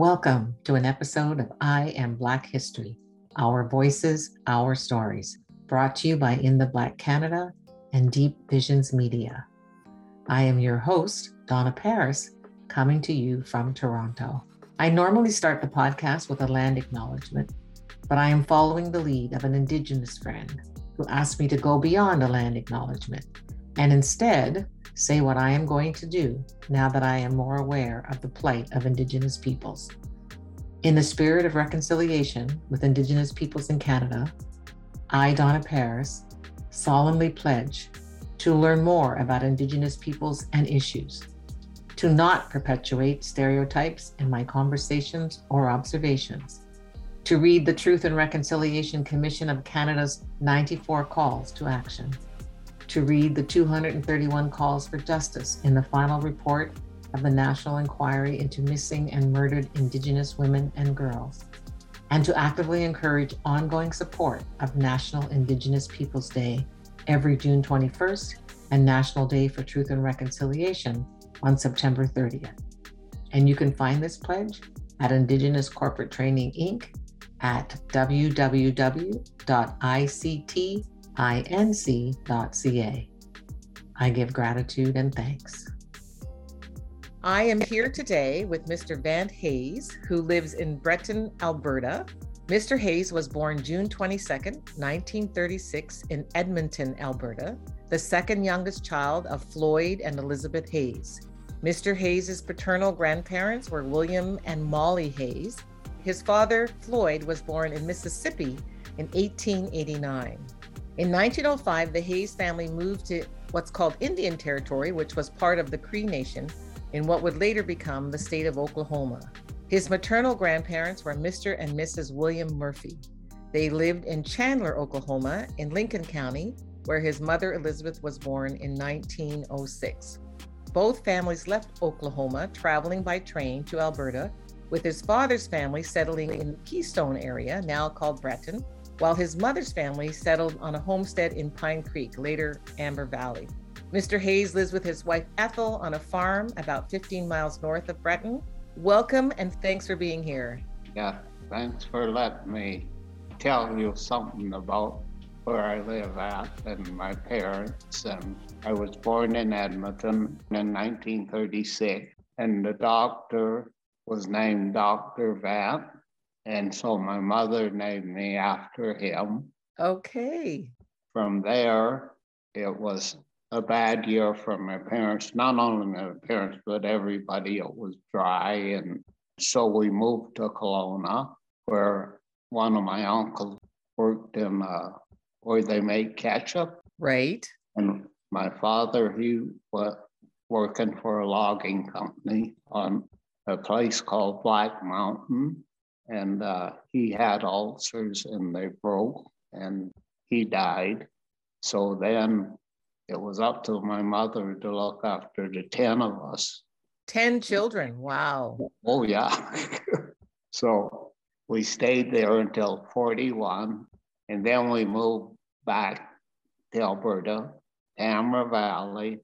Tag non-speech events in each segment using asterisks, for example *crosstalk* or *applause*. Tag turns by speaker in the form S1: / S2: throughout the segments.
S1: Welcome to an episode of I Am Black History Our Voices, Our Stories, brought to you by In the Black Canada and Deep Visions Media. I am your host, Donna Paris, coming to you from Toronto. I normally start the podcast with a land acknowledgement, but I am following the lead of an Indigenous friend who asked me to go beyond a land acknowledgement and instead say what I am going to do now that I am more aware of the plight of Indigenous peoples. In the spirit of reconciliation with Indigenous peoples in Canada, I, Donna Paris, solemnly pledge to learn more about Indigenous peoples and issues, to not perpetuate stereotypes in my conversations or observations, to read the Truth and Reconciliation Commission of Canada's 94 calls to action to read the 231 calls for justice in the final report of the National Inquiry into Missing and Murdered Indigenous Women and Girls, and to actively encourage ongoing support of National Indigenous Peoples Day every June 21st and National Day for Truth and Reconciliation on September 30th. And you can find this pledge at Indigenous Corporate Training Inc. at www.ict inc.ca. I give gratitude and thanks. I am here today with Mr. Van Hayes, who lives in Breton, Alberta. Mr. Hayes was born June 22, 1936, in Edmonton, Alberta, the second youngest child of Floyd and Elizabeth Hayes. Mr. Hayes's paternal grandparents were William and Molly Hayes. His father, Floyd, was born in Mississippi in 1889. In 1905, the Hayes family moved to what's called Indian Territory, which was part of the Creek Nation in what would later become the state of Oklahoma. His maternal grandparents were Mr. and Mrs. William Murphy. They lived in Chandler, Oklahoma, in Lincoln County, where his mother Elizabeth was born in 1906. Both families left Oklahoma, traveling by train to Alberta, with his father's family settling in the Keystone area, now called Breton, while his mother's family settled on a homestead in Pine Creek, later Amber Valley. Mr. Hayes lives with his wife Ethel on a farm about 15 miles north of Breton. Welcome and thanks for being here.
S2: Yeah, thanks for letting me tell you something about where I live at and my parents. And I was born in Edmonton in 1936, and the doctor was named Dr. Vant. And so my mother named me after him.
S1: Okay.
S2: From there, it was a bad year for my parents, not only my parents, but everybody. It was dry. And so we moved to Kelowna, where one of my uncles worked in uh, where they made ketchup.
S1: Right.
S2: And my father, he was working for a logging company on a place called Black Mountain and uh, he had ulcers and they broke and he died. So then it was up to my mother to look after the 10 of us.
S1: 10 children. Wow.
S2: Oh, yeah. *laughs* so we stayed there until 41. And then we moved back to Alberta, Amber Valley.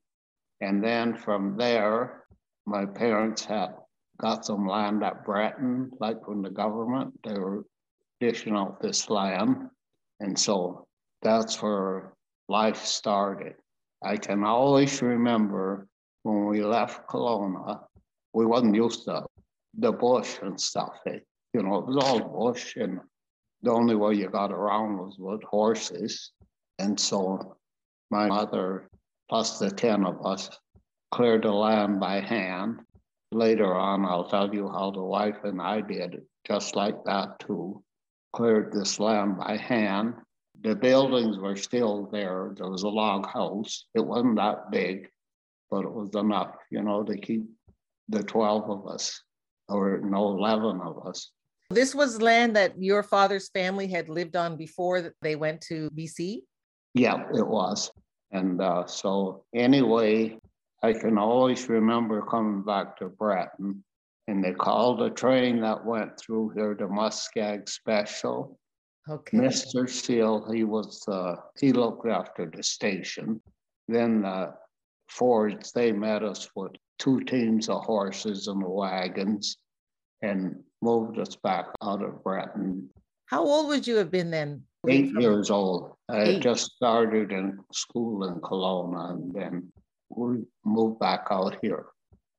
S2: And then from there, my parents had got some land at Breton, like from the government. They were dishing out this land. And so that's where life started. I can always remember when we left Kelowna, we wasn't used to the bush and stuff. It, you know, it was all bush, and the only way you got around was with horses. And so my mother, plus the 10 of us, cleared the land by hand Later on, I'll tell you how the wife and I did just like that too. Cleared this land by hand. The buildings were still there. There was a log house. It wasn't that big, but it was enough, you know, to keep the 12 of us, or no, 11 of us.
S1: This was land that your father's family had lived on before they went to BC?
S2: Yeah, it was. And uh, so, anyway, I can always remember coming back to Breton, and they called a train that went through here, the Muskeg Special.
S1: Okay.
S2: Mr. Seal, he was uh, he looked after the station. Then uh, Fords, they met us with two teams of horses and wagons, and moved us back out of Breton.
S1: How old would you have been then?
S2: Eight years old. I Eight. just started in school in Kelowna and then we moved back out here.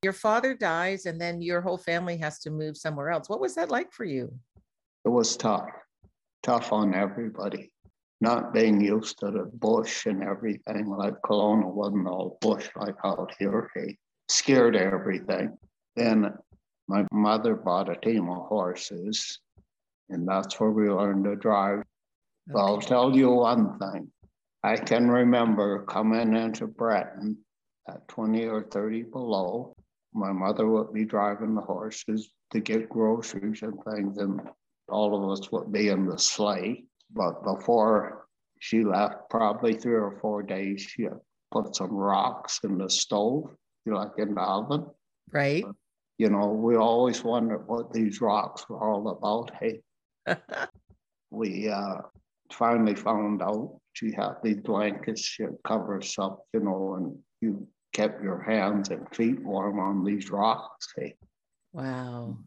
S1: Your father dies and then your whole family has to move somewhere else. What was that like for you?
S2: It was tough, tough on everybody. Not being used to the bush and everything, like Kelowna wasn't all bush like out here. He scared everything. Then my mother bought a team of horses, and that's where we learned to drive. Okay. I'll tell you one thing. I can remember coming into Breton at 20 or 30 below. My mother would be driving the horses to get groceries and things, and all of us would be in the sleigh. But before she left, probably three or four days, she put some rocks in the stove, you know, like in the oven.
S1: Right.
S2: You know, we always wondered what these rocks were all about. Hey, *laughs* we uh, finally found out she had these blankets she covers up, you know, and you kept your hands and feet warm on these rocks. Hey.
S1: Wow.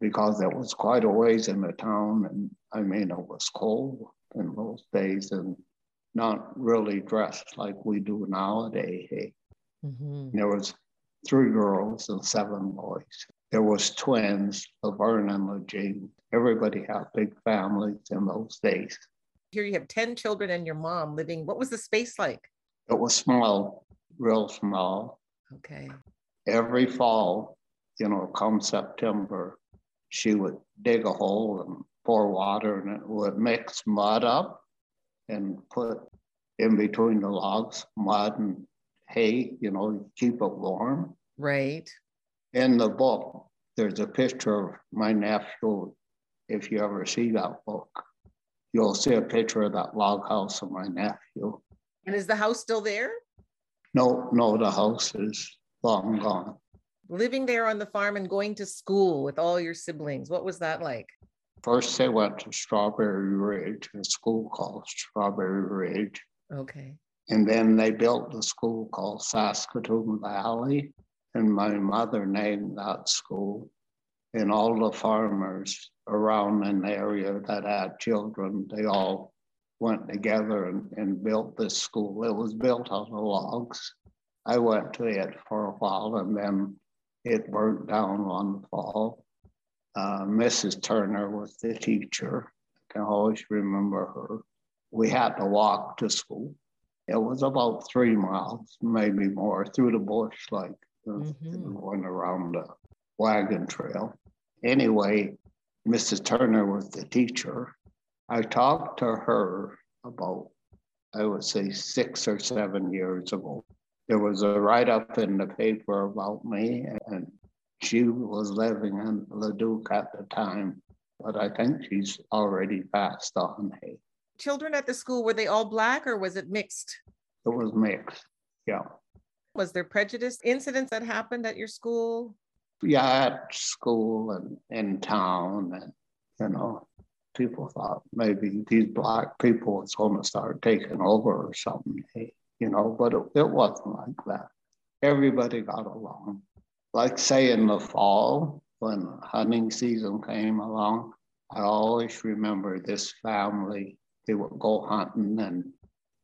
S2: Because it was quite a ways in the town, and I mean, it was cold in those days and not really dressed like we do nowadays. Hey. Mm-hmm. There was three girls and seven boys. There was twins, Laverne and Lejean. Everybody had big families in those days.
S1: Here you have 10 children and your mom living. What was the space like?
S2: It was small, real small.
S1: Okay.
S2: Every fall, you know, come September, she would dig a hole and pour water and it would mix mud up and put in between the logs mud and hay, you know, keep it warm.
S1: Right.
S2: In the book, there's a picture of my nephew. If you ever see that book, you'll see a picture of that log house of my nephew.
S1: And is the house still there?
S2: No, no, the house is long gone.
S1: Living there on the farm and going to school with all your siblings, what was that like?
S2: First, they went to Strawberry Ridge, a school called Strawberry Ridge.
S1: Okay.
S2: And then they built a school called Saskatoon Valley. And my mother named that school. And all the farmers around in the area that had children, they all went together and, and built this school. It was built out of logs. I went to it for a while and then it burnt down one fall. Uh, Mrs. Turner was the teacher. I can always remember her. We had to walk to school it was about three miles, maybe more, through the bush, like mm-hmm. going around the wagon trail. Anyway, Mrs. Turner was the teacher. I talked to her about, I would say, six or seven years ago. There was a write up in the paper about me, and she was living in Leduc at the time, but I think she's already passed on. Hey,
S1: children at the school were they all black or was it mixed
S2: it was mixed yeah
S1: was there prejudice incidents that happened at your school
S2: yeah at school and in town and you know people thought maybe these black people was going to start taking over or something you know but it, it wasn't like that everybody got along like say in the fall when hunting season came along I always remember this family they would go hunting and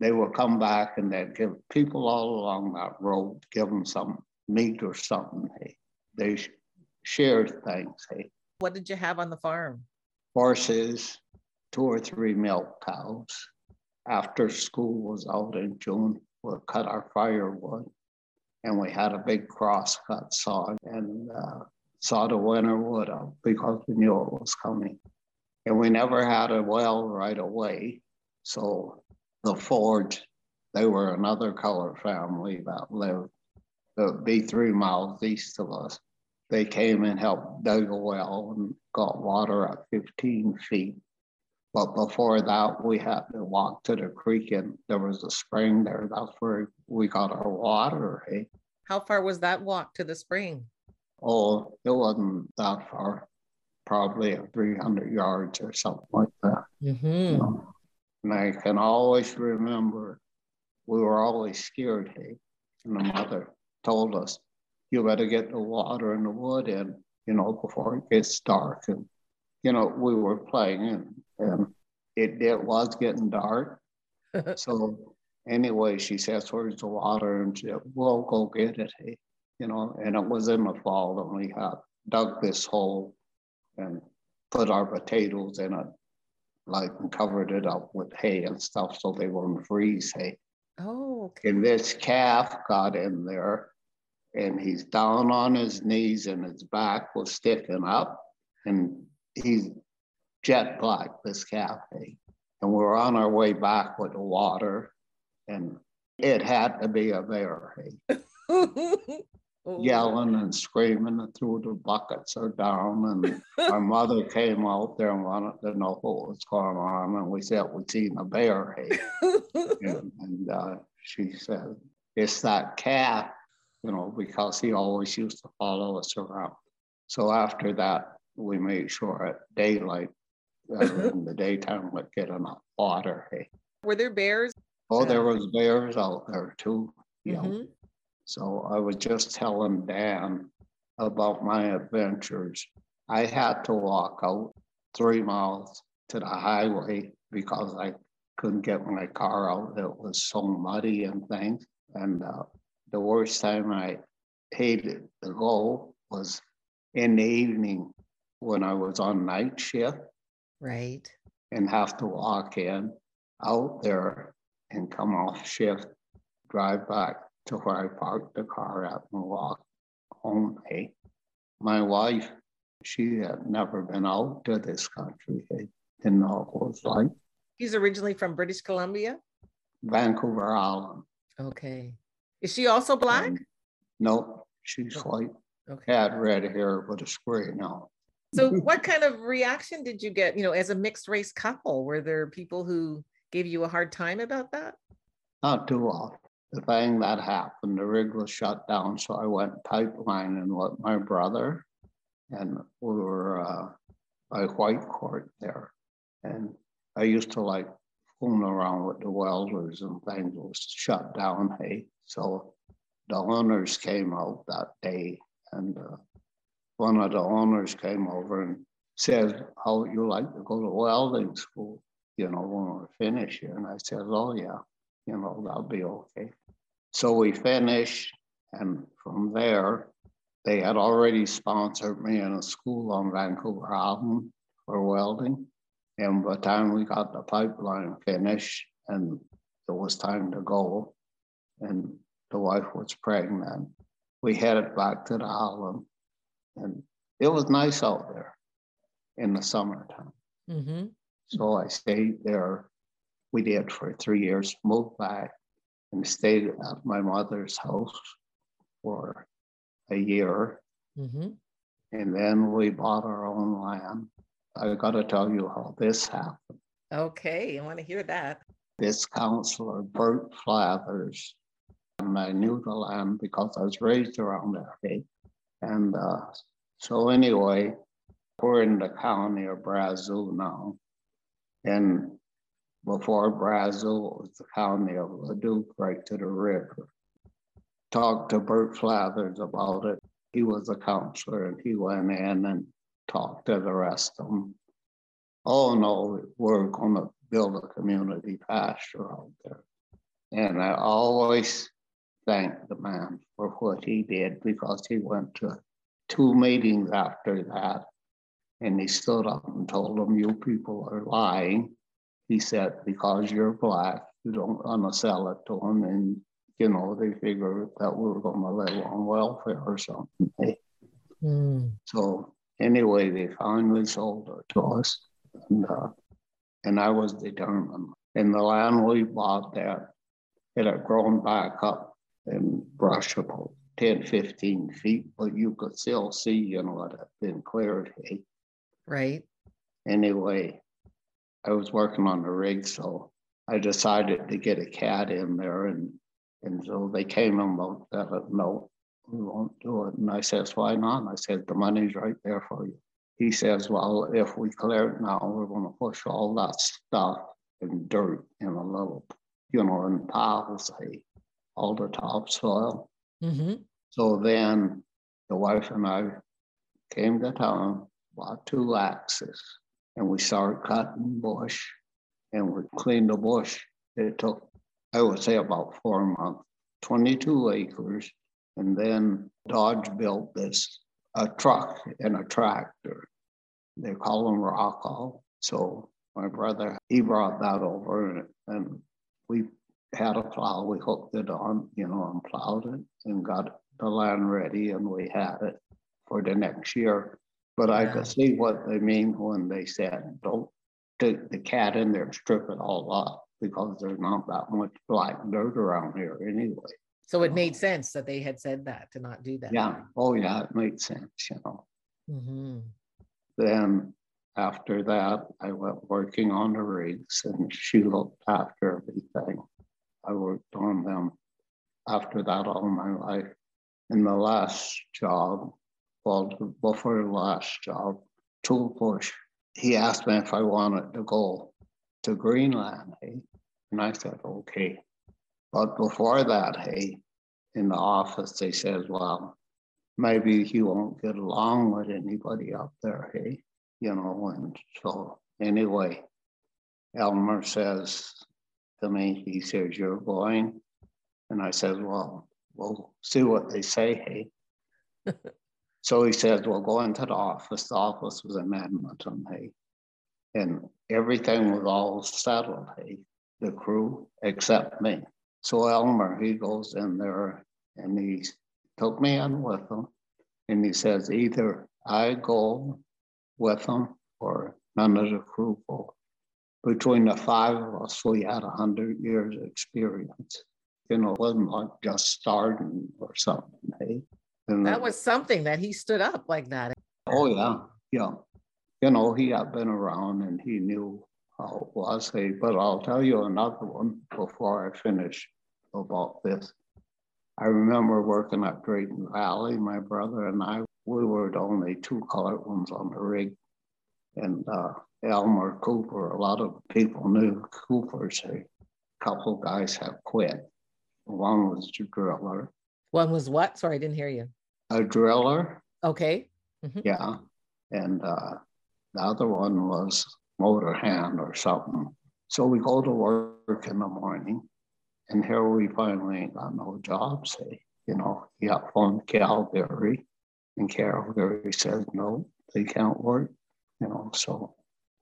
S2: they would come back and they'd give people all along that road, give them some meat or something. Hey, they shared things. Hey,
S1: what did you have on the farm?
S2: Horses, two or three milk cows. After school was out in June, we'd cut our firewood and we had a big crosscut saw and uh, saw the winter wood up because we knew it was coming. And we never had a well right away. So the Fords, they were another color family that lived the be three miles east of us. They came and helped dig a well and got water at 15 feet. But before that, we had to walk to the creek and there was a spring there. That's where we got our water. Hey?
S1: How far was that walk to the spring?
S2: Oh, it wasn't that far, probably 300 yards or something like that. Mm-hmm. You know? And I can always remember we were always scared, hey, and the mother told us, you better get the water and the wood in you know, before it gets dark. And, you know, we were playing and, and it, it was getting dark. *laughs* so anyway, she says, where's the water? And she said, we'll go get it. Hey, you know, and it was in the fall and we had dug this hole and put our potatoes in it, like and covered it up with hay and stuff so they wouldn't freeze hay.
S1: Oh, okay.
S2: And this calf got in there and he's down on his knees and his back was sticking up and he's jet black, this calf. And we're on our way back with the water and it had to be a bear. *laughs* Yelling and screaming and threw the buckets are down. And my *laughs* mother came out there and wanted to know what was going on. And we said, we seen a bear. *laughs* And, and uh, she said, it's that cat, you know, because he always used to follow us around. So after that, we made sure at daylight, uh, *laughs* in the daytime, we'd get enough water. Hey.
S1: Were there bears?
S2: Oh, there was bears out there too. Yeah. Mm-hmm. So I was just telling Dan about my adventures. I had to walk out three miles to the highway because I couldn't get my car out. It was so muddy and things. And uh, the worst time I hated the go was in the evening when I was on night shift.
S1: Right.
S2: And have to walk in out there and come off shift, drive back to where I parked the car at and walked home. Hey, my wife, she had never been out to this country. Hey, didn't know what it was like.
S1: He's originally from British Columbia?
S2: Vancouver Island.
S1: Okay. Is she also black? Um,
S2: no, she's white. Okay. Had red hair, but it's gray now.
S1: So, *laughs* what kind of reaction did you get? You know, as a mixed race couple, were there people who gave you a hard time about that?
S2: Not too often the thing that happened, the rig was shut down. So I went pipeline and with my brother, and we were uh, by Whitecourt there. And I used to like fooling around with the welders and things was shut down. Hey, so the owners came out that day, and uh, one of the owners came over and said, "How would you like to go to welding school? You know, when we're finished here?" And I said, "Oh yeah." you know, that'll be okay. So we finished, and from there, they had already sponsored me in a school on Vancouver Island for welding. And by the time we got the pipeline finished and it was time to go, and the wife was pregnant, we headed back to the island. And it was nice out there in the summertime. Mm-hmm. So I stayed there. We did for three years, moved back, and stayed at my mother's house for a year. Mm-hmm. And then we bought our own land. I got to tell you how this happened.
S1: Okay, I want to hear that.
S2: This counselor, Bert Flathers, and I knew the land because I was raised around there. And uh, so, anyway, we're in the county of Brazeau now. And before Brazeau was the county of Leduc, right to the river. Talked to Bert Flathers about it. He was a counselor and he went in and talked to the rest of them. Oh no, we're going to build a community pasture out there. And I always thank the man for what he did because he went to two meetings after that and he stood up and told them, You people are lying he said, because you're black, you don't want to sell it to them. And, you know, they figured that we were going to live on welfare or something. Mm. So anyway, they finally sold it to us. And, uh, and I was determined. And the land we bought there, it had grown back up and brush about 10, 15 feet, but you could still see, you know, it had been cleared.
S1: Right.
S2: Anyway, I was working on the rig, so I decided to get a cat in there, and and so they came and about that. No, we won't do it. And I says, why not? I said, the money's right there for you. He says, well, if we clear it now, we're going to push all that stuff and dirt in a little, you know, in piles, say, all the topsoil. Mm-hmm. So then the wife and I came to town, bought two axes, and we started cutting bush and we cleaned the bush. It took, I would say, about four months, 22 acres. And then Dodge built this a truck and a tractor. They call them Rockall. So my brother, he brought that over and we had a plow. We hooked it on, you know, and plowed it and got the land ready and we had it for the next year. But I could see what they mean when they said, don't take the cat in there, strip it all off because there's not that much black dirt around here anyway.
S1: So it made sense that they had said that to not do that.
S2: Yeah. Oh, yeah. It made sense, you know.
S1: Mm-hmm.
S2: Then after that, I went working on the rigs and she looked after everything. I worked on them after that all my life. In the last job, well, before the last job, tool push, he asked me if I wanted to go to Greenland, hey? And I said, okay. But before that, hey, in the office, they said, well, maybe he won't get along with anybody up there, hey? You know, and so anyway, Elmer says to me, he says, you're going. And I said, well, we'll see what they say, hey? *laughs* So he says, well, go into the office. The office was in Edmonton, hey. And everything was all settled, hey, the crew except me. So Elmer, he goes in there and he took me in with him. And he says, either I go with him or none of the crew go. Between the five of us, we had a hundred years experience. You know, it wasn't like just starting or something, hey.
S1: And that was something that he stood up like that.
S2: Oh yeah, yeah. You know, he had been around and he knew was. Hey, but I'll tell you another one before I finish about this. I remember working at Drayton Valley, my brother and I, we were the only two colored ones on the rig. And uh, Elmer Cooper, a lot of people knew Cooper's. A couple guys have quit. One was the driller,
S1: one was what? Sorry, I didn't hear you.
S2: A driller.
S1: Okay.
S2: Mm-hmm. Yeah. And uh, the other one was motor hand or something. So we go to work in the morning, and here we finally got no jobs. Hey, you know, he got phone Calgary, and Calgary says no, they can't work. You know, so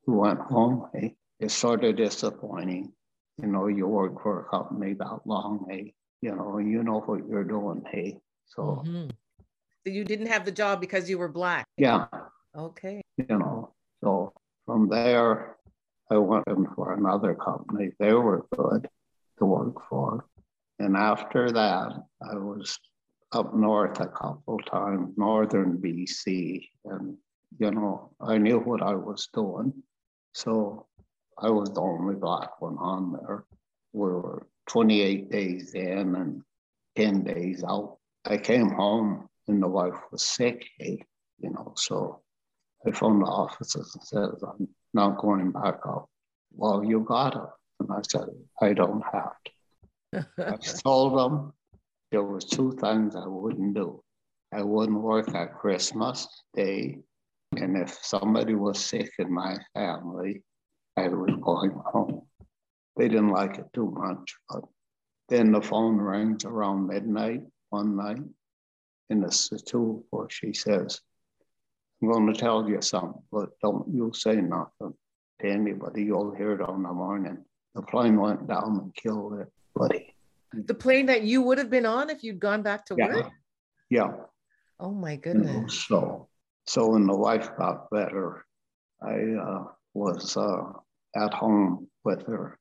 S2: we went home. Hey, it's sort of disappointing. You know, you work for a company that long. Hey, you know, you know what you're doing, hey. So,
S1: mm-hmm. so you didn't have the job because you were black.
S2: Yeah.
S1: Okay.
S2: You know, so from there, I went in for another company. They were good to work for. And after that, I was up north a couple times, northern BC, and you know, I knew what I was doing. So I was the only black one on there. We were 28 days in and 10 days out. I came home and the wife was sick, you know, so I phoned the offices and said, I'm not going back up. Well, you got it. And I said, I don't have to. I *laughs* told them there was two things I wouldn't do. I wouldn't work at Christmas Day. And if somebody was sick in my family, I was going home. They didn't like it too much, but then the phone rings around midnight one night, and it's the two where she says, I'm going to tell you something, but don't you say nothing to anybody. You'll hear it on the morning. The plane went down and killed it. everybody.
S1: The plane that you would have been on if you'd gone back to
S2: yeah.
S1: work?
S2: Yeah.
S1: Oh my goodness. You know,
S2: so, so when the wife got better, I uh, was uh, at home with her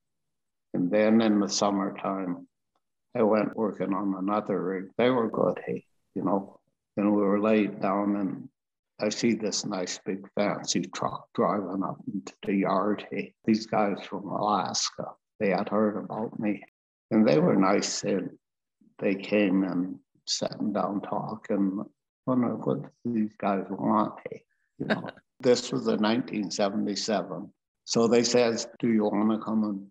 S2: and then in the summertime, I went working on another rig. They were good, hey, you know. And we were laid down, and I see this nice big fancy truck driving up into the yard. Hey, these guys from Alaska, they had heard about me, and they were nice. And they came and sat down talking. Wonder what these guys want. Hey, you know. *laughs* this was in 1977. So they says, "Do you want to come and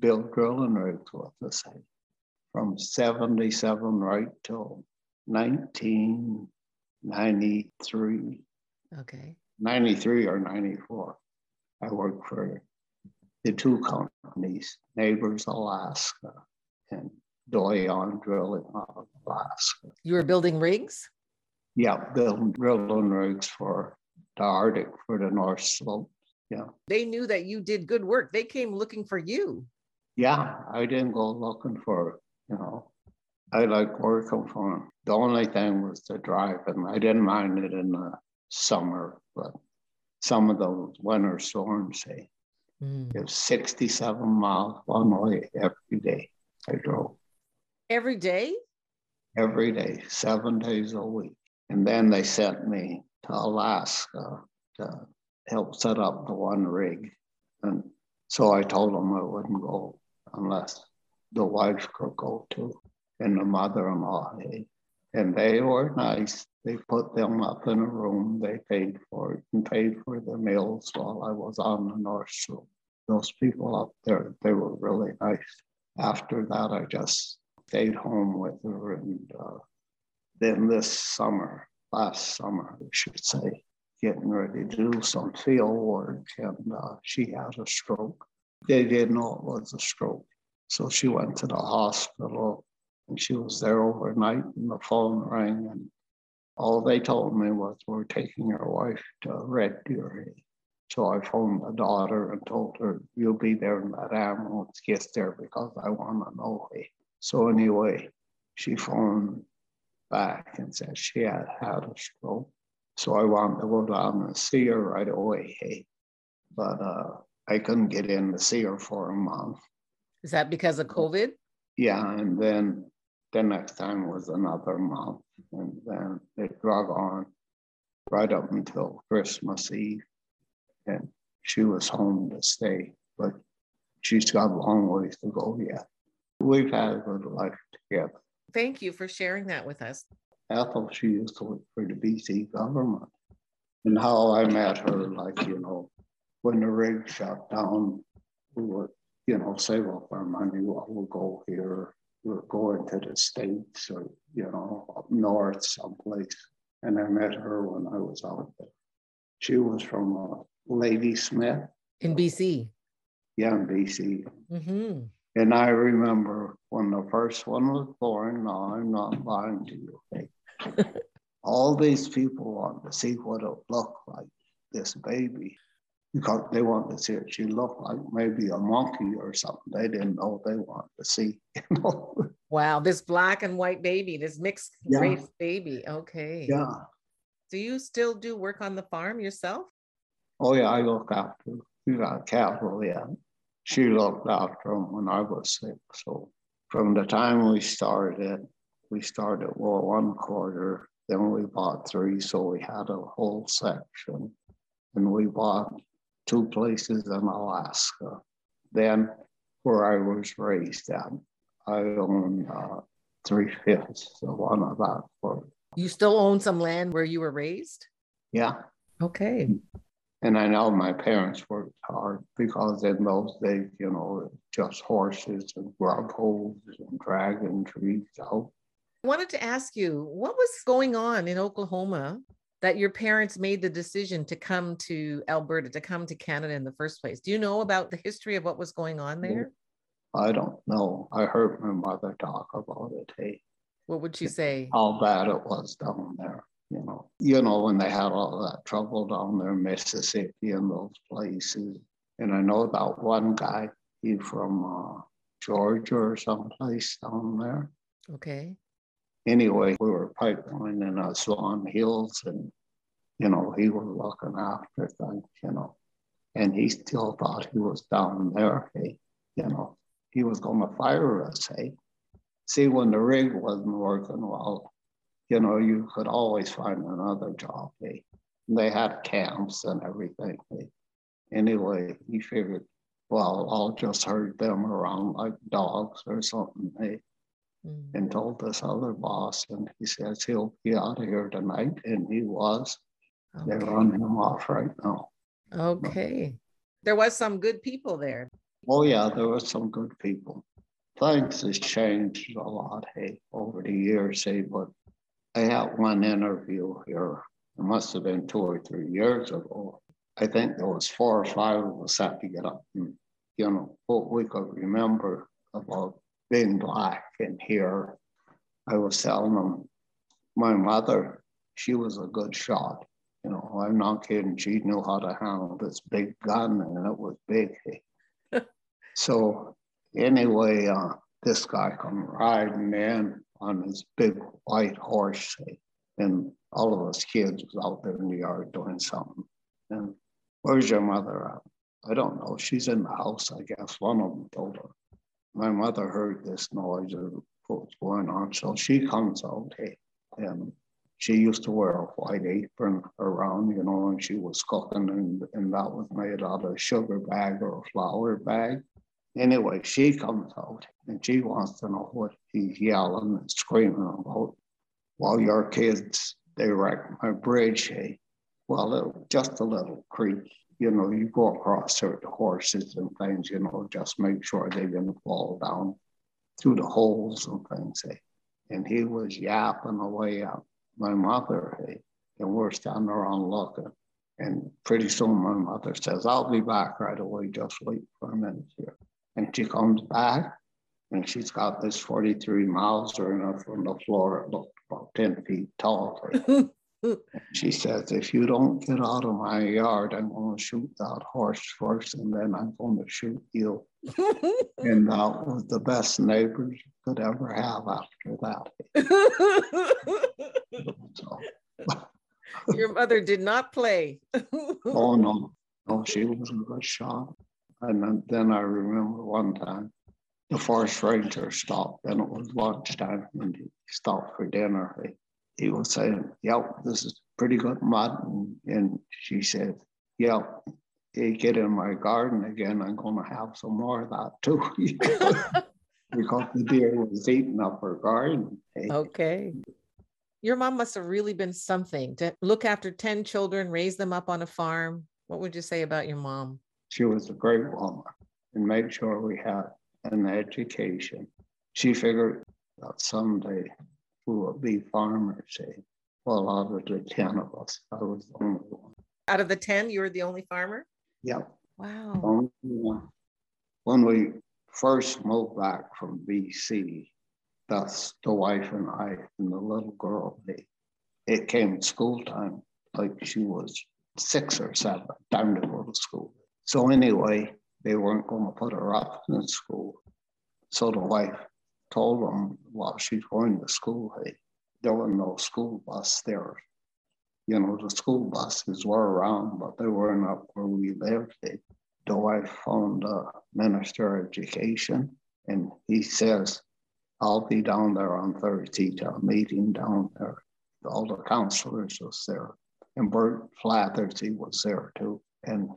S2: built drilling rigs with us from 77 right till 1993.
S1: Okay.
S2: 93 or 94. I worked for the two companies, Nabors Alaska and Doyon Drilling of Alaska.
S1: You were building rigs?
S2: Yeah, building drilling rigs for the Arctic for the North Slope. Yeah.
S1: They knew that you did good work. They came looking for you.
S2: Yeah, I didn't go looking for, you know, I like working for them. The only thing was the driving. I didn't mind it in the summer, but some of those winter storms, say, mm. it was 67 miles one way every day I drove.
S1: Every day?
S2: Every day, seven days a week. And then they sent me to Alaska to help set up the one rig. And so I told them I wouldn't go unless the wife could go too, and the mother-in-law. And they were nice. They put them up in a room. They paid for it and paid for the meals while I was on the North Shore. Those people up there, they were really nice. After that, I just stayed home with her. And uh, then this summer, last summer, I should say, getting ready to do some field work, and uh, she had a stroke. They didn't know it was a stroke. So she went to the hospital and she was there overnight and the phone rang and all they told me was we're taking your wife to Red Deer. So I phoned the daughter and told her, you'll be there when that ambulance get there because I want to know. So anyway, she phoned back and said she had had a stroke. So I wanted to go down and see her right away. Hey, but uh, I couldn't get in to see her for a month.
S1: Is that because of COVID?
S2: Yeah, and then the next time was another month, and then it drug on right up until Christmas Eve, and she was home to stay, but she's got a long ways to go yet. We've had a good life together.
S1: Thank you for sharing that with us.
S2: Ethel, she used to work for the BC government. And how I met her, like, you know, when the rig shut down, we would, you know, save up our money. Well, we'll go here we were going to the States or, you know, up north someplace. And I met her when I was out there. She was from uh, Ladysmith.
S1: In BC.
S2: Yeah, in BC. Mm-hmm. And I remember when the first one was born, no, I'm not lying to you. Okay? *laughs* All these people want to see what it looked like, this baby because they wanted to see it. She looked like maybe a monkey or something. They didn't know what they wanted to see. *laughs* You know?
S1: Wow, this black and white baby, this mixed yeah. race baby. Okay.
S2: Yeah.
S1: Do you still do work on the farm yourself?
S2: Oh yeah, I look after. We got cattle. Yeah, she looked after them when I was sick. So from the time we started, we started well one quarter. Then we bought three, so we had a whole section, and we bought two places in Alaska. Then, where I was raised at, I own uh, three fifths of one of that. For,
S1: you still own some land where you were raised?
S2: Yeah.
S1: Okay.
S2: And I know my parents worked hard because in those days, you know, just horses and grub holes and dragging trees out.
S1: I wanted to ask you, what was going on in Oklahoma that your parents made the decision to come to Alberta, to come to Canada in the first place. Do you know about the history of what was going on there?
S2: I don't know. I heard my mother talk about it. Hey,
S1: what would she say?
S2: How bad it was down there. You know, you know when they had all that trouble down there, Mississippi and those places. And I know that one guy, he from uh, Georgia or someplace down there.
S1: Okay
S2: anyway, we were pipelining uh, Swan Hills and, you know, he was looking after things, you know, and he still thought he was down there, hey, you know, he was going to fire us, hey. See, when the rig wasn't working well, you know, you could always find another job, hey. They had camps and everything, hey. Anyway, he figured, well, I'll just herd them around like dogs or something, hey mm. and told this other boss, and he says he'll be out of here tonight, and he was. Okay. They're running him off right now.
S1: Okay. There was some good people there.
S2: Oh yeah, there was some good people. Things has changed a lot, hey, over the years, hey, but I had one interview here It must have been two or three years ago. I think there was four or five of us had to get up and, you know, what we could remember about being black and here. I was telling them, my mother, she was a good shot. You know, I'm not kidding. She knew how to handle this big gun, and it was big. *laughs* so anyway, uh, this guy come riding in on his big white horse, and all of us kids was out there in the yard doing something. And where's your mother at? I don't know. She's in the house, I guess. One of them told her. My mother heard this noise of what was going on, so she comes out, hey, and she used to wear a white apron around, you know, and she was cooking, and, and that was made out of a sugar bag or a flour bag. Anyway, she comes out and she wants to know what he's yelling and screaming about. While your kids, they wrecked my bridge, hey. Well, it, was just a little creek, you know, you go across there the horses and things, you know, just make sure they didn't fall down through the holes and things, hey. And he was yapping away up my mother, hey, and we're standing around looking. And pretty soon my mother says, I'll be back right away, just wait for a minute here. And she comes back and she's got this 43 miles in her from the floor. It looked about 10 feet tall. *laughs* she says, if you don't get out of my yard, I'm going to shoot that horse first and then I'm going to shoot you. *laughs* and that was the best neighbors you could ever have after that.
S1: so. Your mother did not play. *laughs*
S2: oh, no. No, she was a good shot. And then I remember one time the forest ranger stopped and it was lunchtime and he stopped for dinner. He, he was saying, Yep, this is pretty good mud. And, and she said, Yep, you get in my garden again, I'm going to have some more of that too. *laughs* *laughs* because the deer was eating up her garden.
S1: Okay. Your mom must have really been something to look after 10 children, raise them up on a farm. What would you say about your mom?
S2: She was a great woman and made sure we had an education. She figured that someday we would be farmers. Say, well, out of the 10 of us, I was the only one.
S1: Out of the 10, you were the only farmer?
S2: Yeah.
S1: Wow.
S2: Only one. When we first moved back from BC, that's the wife and I and the little girl. They, it came school time, like she was six or seven, time to go to school. So anyway, they weren't going to put her up in school. So the wife told them while she's going to school, hey, there was no school bus there. You know, the school buses were around, but they weren't up where we lived. They, the wife phoned the minister of education, and he says, I'll be down there on Thursday to a meeting down there. All the counselors was there. And Bert Flatherty was there too. And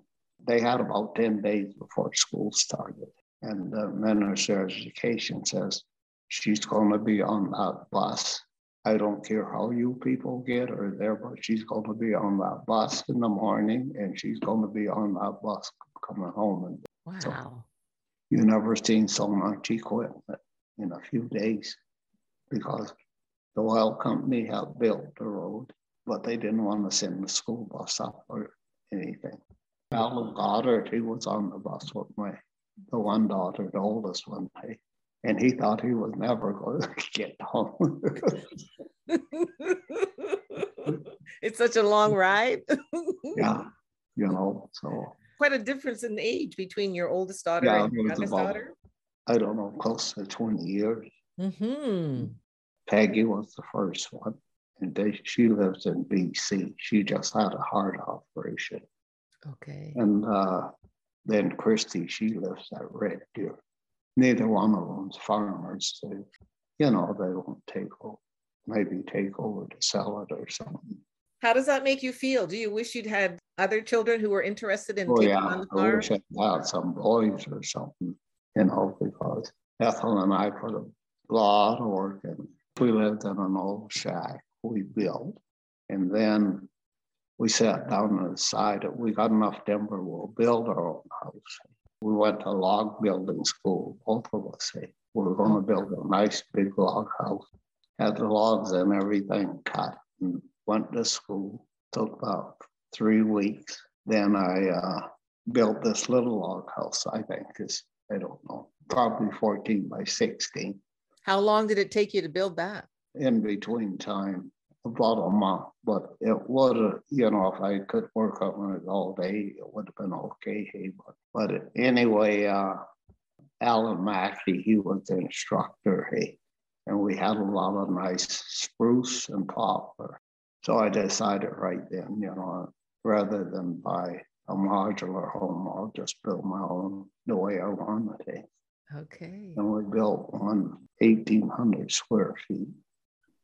S2: they had about 10 days before school started. And the Minister of Education says, she's going to be on that bus. I don't care how you people get her there, but she's going to be on that bus in the morning and she's going to be on that bus coming home. And
S1: wow. So
S2: you never seen so much equipment in a few days because the oil company had built the road, but they didn't want to send the school bus up or anything. Alan Goddard, he was on the bus with me, the one daughter, the oldest one, and he thought he was never going *laughs* to get home. *laughs*
S1: it's such a long ride. *laughs*
S2: yeah, you know, so.
S1: Quite a difference in age between your oldest daughter yeah, and your youngest about, daughter.
S2: I don't know, close to 20 years.
S1: Mm-hmm.
S2: Peggy was the first one, and they, she lives in BC. She just had a heart operation.
S1: Okay.
S2: And uh, then Christy, she lives at Red Deer. Neither one of them's farmers. So, you know, they won't take over, maybe take over to sell it or something.
S1: How does that make you feel? Do you wish you'd had other children who were interested in oh, taking yeah. on the farm? I wish
S2: I had some boys or something, you know, because Ethel and I put a lot of work in. We lived in an old shack we built. And then we sat down and decided we got enough timber, we'll build our own house. We went to log building school, both of us. Say, we were going to build a nice big log house, had the logs and everything cut, and went to school. Took about three weeks. Then I uh, built this little log house, I think, is, I don't know, probably 14 by 16.
S1: How long did it take you to build that?
S2: In between time, about a month, but it would, you know, if I could work on it all day, it would have been okay. But, but anyway, uh, Alan Mackey, he was the instructor. Hey, and we had a lot of nice spruce and poplar. So I decided right then, you know, rather than buy a modular home, I'll just build my own the way I wanted it.
S1: Okay.
S2: And we built one 1,800 square feet.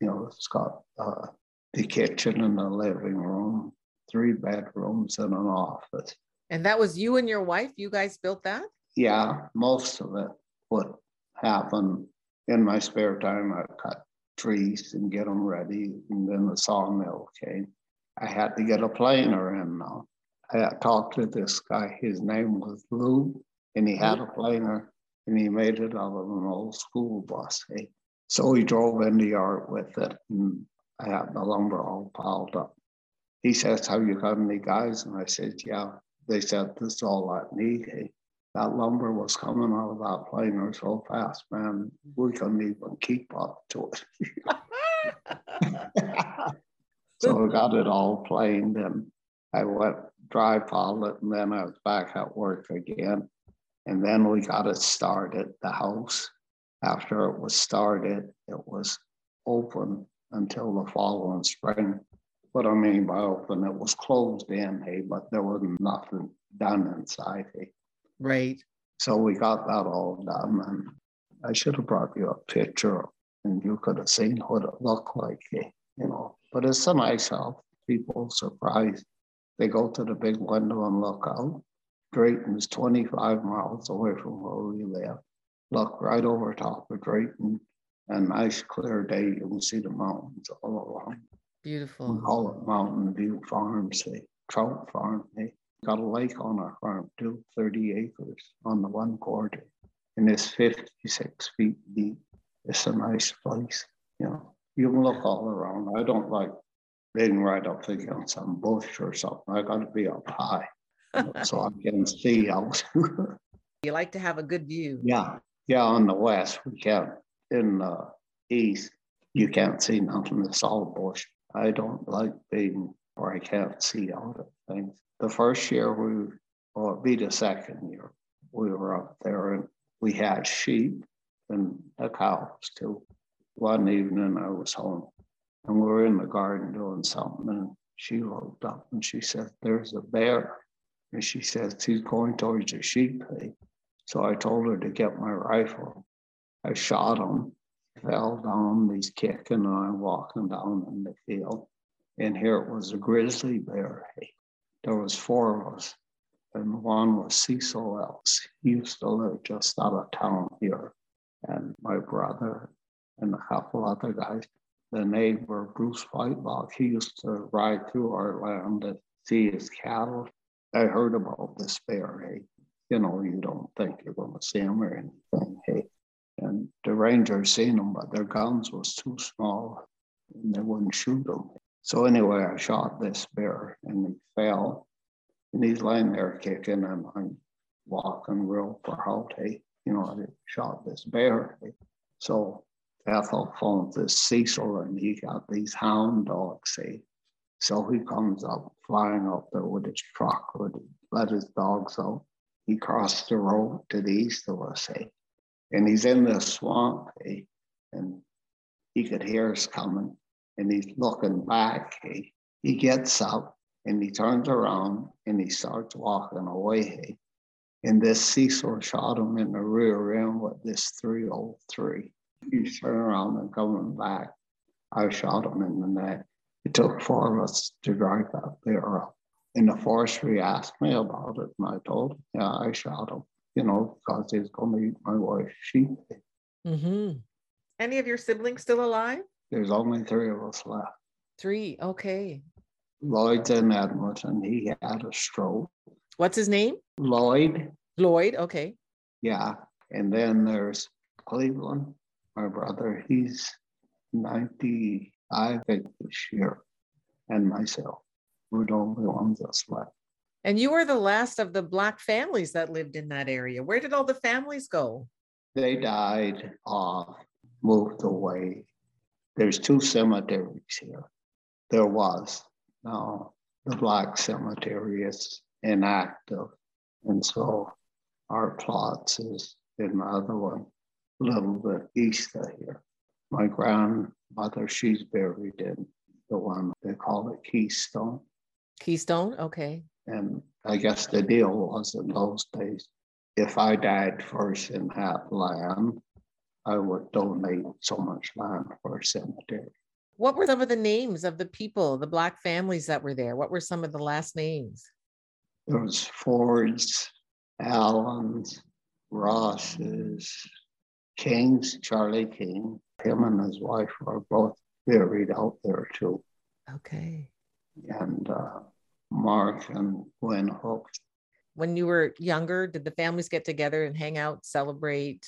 S2: You know, it's got uh, the kitchen and the living room, three bedrooms and an office.
S1: And that was you and your wife? You guys built that?
S2: Yeah, most of it would happen in my spare time. I cut trees and get them ready. And then the sawmill came. I had to get a planer in now. I talked to this guy. His name was Lou, and he had a planer, and he made it out of an old school bus. Hey? So he drove in the yard with it, and I had the lumber all piled up. He says, Have you got any guys? And I said, Yeah. They said, This is all I need. Hey? That lumber was coming out of that planer so fast, man, we couldn't even keep up to it. *laughs* so I got it all planed and I went dry piled it and then I was back at work again. And then we got it started, the house. After it was started, it was open until the following spring. What I mean by open, it was closed in, hey, but there was nothing done inside, hey.
S1: Right.
S2: So we got that all done, and I should have brought you a picture, and you could have seen what it looked like, eh, you know. But it's a nice house. People surprised. They go to the big window and look out. Drayton's 25 miles away from where we live. Look right over top of Drayton, and nice clear day. You can see the mountains all along.
S1: Beautiful.
S2: We call it Mountain View Farms, a trout farm. Eh? got a lake on our farm too, 30 acres on the one quarter. And it's 56 feet deep. It's a nice place. You know, you can look all around. I don't like being right up against some bush or something. I got to be up high *laughs* so I can see out. *laughs*
S1: you like to have a good view.
S2: Yeah. Yeah. On the west, we can't. In the east, you can't see nothing. It's all bush. I don't like being where I can't see out of things the first year we, or be the second year, we were up there and we had sheep and the cows too. One evening I was home and we were in the garden doing something and she looked up and she said, There's a bear. And she said, He's going towards the sheep. So I told her to get my rifle. I shot him, fell down, he's kicking, and I'm walking down in the field. And here it was a grizzly bear there was four of us, and one was Cecil Ellis. He used to live just out of town here, and my brother and a couple other guys. The neighbor Bruce Whitlock, he used to ride through our land to see his cattle. I heard about this bear. Eh? Hey, you know, you don't think you're going to see him or anything. Hey, and the rangers seen him, but their guns was too small, and they wouldn't shoot him. So anyway, I shot this bear and he fell. And he's lying there kicking and I'm walking real proud. Hey, you know, I shot this bear. So Ethel phoned this Cecil and he got these hound dogs, say. So he comes up, flying up there with his truck, with let his dogs out. He crossed the road to the east of us, hey. And he's in the swamp, hey, and he could hear us coming and he's looking back. He, he gets up and he turns around and he starts walking away. And this Cecil shot him in the rear end with this 303. He's turning around and coming back. I shot him in the neck. It took four of us to drive that bear up. And the forestry asked me about it, and I told him, yeah, I shot him, you know, because he's going to eat my wife's sheep.
S1: Mm-hmm. Any of your siblings still alive?
S2: There's only three of us left.
S1: Three, okay.
S2: Lloyd's in Edmonton. He had a stroke.
S1: What's his name?
S2: Lloyd.
S1: Lloyd, okay.
S2: Yeah. And then there's Cleveland, my brother. He's 95 this year, and myself. We're the only ones that's left.
S1: And you were the last of the Black families that lived in that area. Where did all the families go?
S2: They died off, moved away. There's two cemeteries here. There was. Now, the Black Cemetery is inactive. And so our plots is in the other one, a little bit east of here. My grandmother, she's buried in the one they call it Keystone.
S1: Keystone, okay.
S2: And I guess the deal was in those days, if I died first and had land, I would donate so much land for a cemetery.
S1: What were some of the names of the people, the Black families that were there? What were some of the last names?
S2: There was Fords, Allens, Rosses, Kings, Charlie King. Him and his wife are both buried out there too.
S1: Okay.
S2: And uh, Mark and Gwen Hooks.
S1: When you were younger, did the families get together and hang out, celebrate?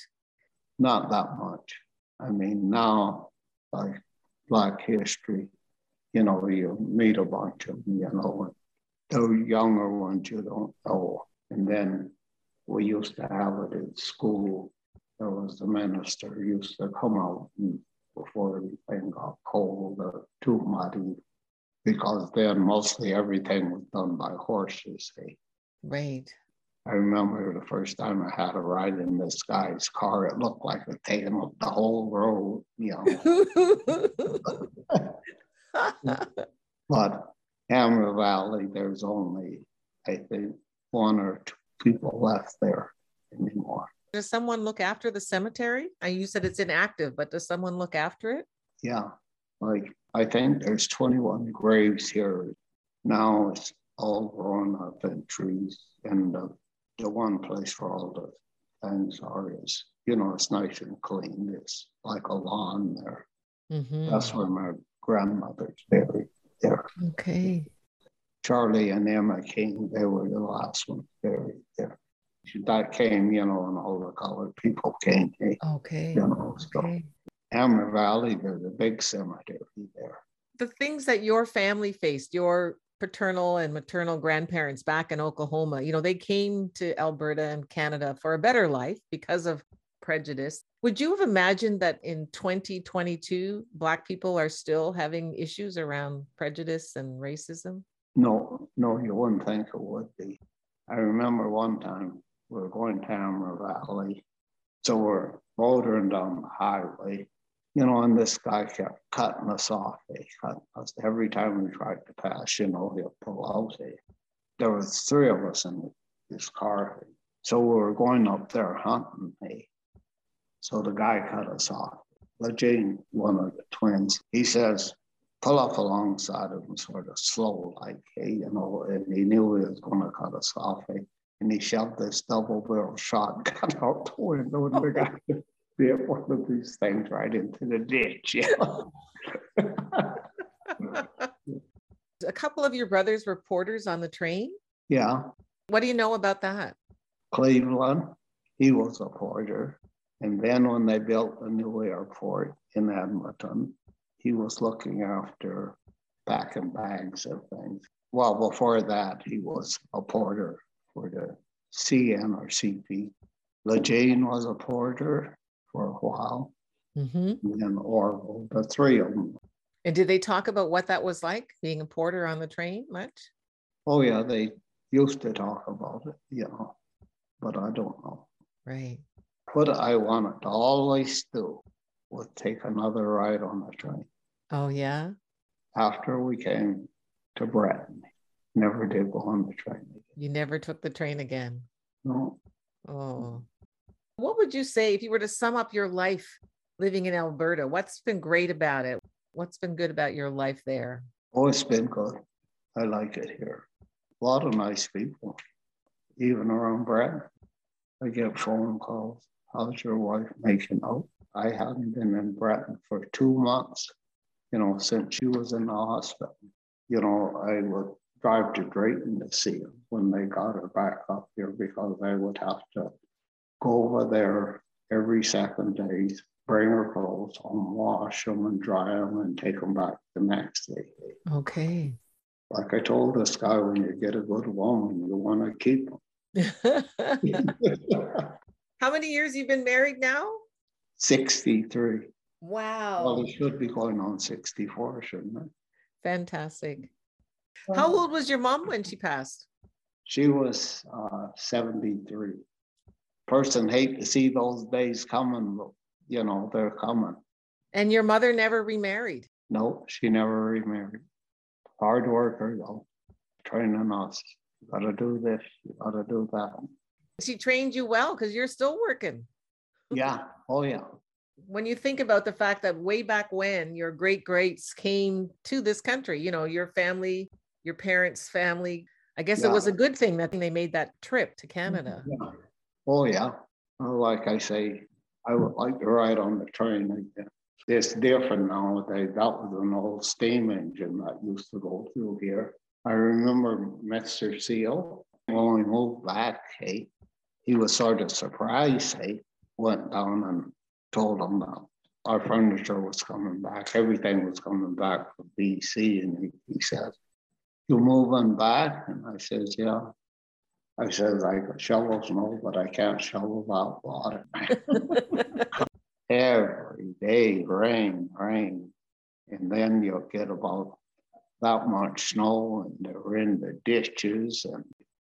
S2: Not that much. I mean, now, like Black history, you know, you meet a bunch of them, you know, the younger ones you don't know. And then we used to have it at school. There was the minister used to come out before everything got cold or too muddy, because then mostly everything was done by horses. See?
S1: Right.
S2: I remember the first time I had a ride in this guy's car, it looked like it taken up the whole road, you know. *laughs* but Amber Valley, there's only, I think, one or two people left there anymore.
S1: Does someone look after the cemetery? And you said it's inactive, but does someone look after it?
S2: Yeah, like I think there's 21 graves here. Now it's all grown up in trees, and the, the one place where all the things are is, you know, it's nice and clean. It's like a lawn there. Mm-hmm. That's where my grandmother's buried there.
S1: Okay.
S2: Charlie and Emma King, they were the last ones buried there. That came, you know, and all the colored people came.
S1: Okay.
S2: You know, so okay. Amber Valley, there's a big cemetery there.
S1: The things that your family faced, your paternal and maternal grandparents back in Oklahoma, you know, they came to Alberta and Canada for a better life because of prejudice. Would you have imagined that in 2022, Black people are still having issues around prejudice and racism?
S2: No, no, you wouldn't think it would be. I remember one time we were going to Amber Valley. So we're motoring down the highway, you know, and this guy kept cutting us off. He cut us every time we tried to pass, you know, he'll pull out. There was three of us in this car. So we were going up there hunting. Hey. So the guy cut us off. Lejeune, one of the twins, he says, pull up alongside of him sort of slow, like, hey, you know, and he knew he was going to cut us off. Hey, and he shoved this double barrel shotgun *laughs* out the window and the guy hit one of these things right into the ditch. Yeah. *laughs*
S1: A couple of your brothers were porters on the train.
S2: Yeah.
S1: What do you know about that?
S2: Cleveland, he was a porter. And then when they built the new airport in Edmonton, he was looking after packing bags and things. Well, before that, he was a porter for the CN or CP. Lejeune was a porter for a while, mm-hmm. and then Orville, the three of them.
S1: And did they talk about what that was like being a porter on the train much?
S2: Oh, yeah, they used to talk about it, you know, but I don't know.
S1: Right.
S2: What I wanted to always do was take another ride on the train.
S1: Oh, yeah.
S2: After we came to Breton, never did go on the train. again.
S1: You never took the train again?
S2: No.
S1: Oh. What would you say if you were to sum up your life living in Alberta? What's been great about it? What's been good about your life there?
S2: Oh, it's been good. I like it here. A lot of nice people, even around Breton. I get phone calls. How's your wife making out? I haven't been in Breton for two months, you know, since she was in the hospital. You know, I would drive to Drayton to see her when they got her back up here because I would have to go over there every second day, bring her clothes home, wash them and dry them and take them back the next day.
S1: Okay.
S2: Like I told this guy, when you get a good woman, you want to keep them. *laughs*
S1: How many years you've been married now?
S2: 63.
S1: Wow.
S2: Well, it should be going on 64, shouldn't it?
S1: Fantastic. How old was your mom when she passed?
S2: She was uh, 73. Person hate to see those days coming, but you know, they're coming.
S1: And your mother never remarried?
S2: No, she never remarried. Hard worker though, training us. You gotta do this, you gotta do that.
S1: She trained you well because you're still working.
S2: Yeah, oh yeah.
S1: When you think about the fact that way back when your great greats came to this country, you know, your family, your parents' family, I guess
S2: Yeah.
S1: it was a good thing that they made that trip to Canada.
S2: Yeah. Oh yeah. Like I say, I would like to ride on the train again. It's different nowadays. That was an old steam engine that used to go through here. I remember Mr. Seal, when we moved back, hey, he was sort of surprised, hey, went down and told him that our furniture was coming back, everything was coming back from BC. And he, he said, You moving back? And I says, Yeah. I said, I got shovels, no, but I can't shovel out water. *laughs* Every day, rain, rain. And then you'll get about that much snow and they're in the ditches. And,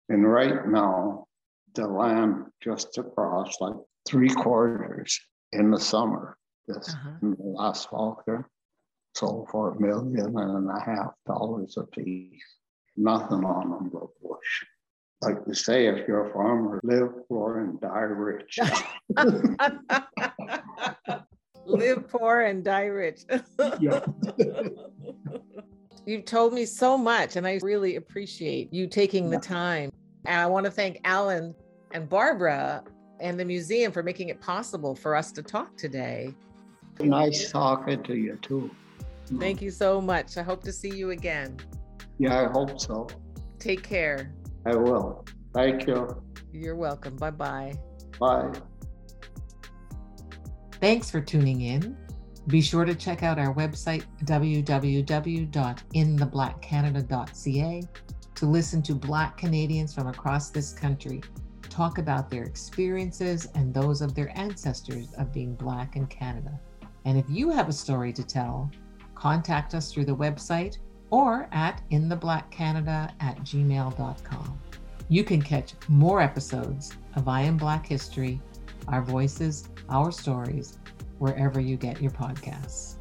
S2: and right now, the land just across like three quarters in the summer, this
S1: Uh-huh.
S2: in the last fall here, sold for a million and a half dollars a piece. Nothing on them but bush. Like to say, if you're a farmer, live poor and die rich. *laughs*
S1: Live poor and die rich.
S2: Yeah. *laughs*
S1: You've told me so much, and I really appreciate you taking the time. And I want to thank Alan and Barbara and the museum for making it possible for us to talk today.
S2: nice talking to you too.
S1: Thank you so much. I hope to see you again.
S2: Yeah, I hope so.
S1: Take care.
S2: I will. Thank you.
S1: You're welcome. Bye bye.
S2: Bye.
S1: Thanks for tuning in. Be sure to check out our website, www.intheblackcanada.ca, to listen to Black Canadians from across this country talk about their experiences and those of their ancestors of being Black in Canada. And if you have a story to tell, contact us through the website or at intheblackcanada at gmail.com. You can catch more episodes of I Am Black History, Our Voices, Our Stories, wherever you get your podcasts.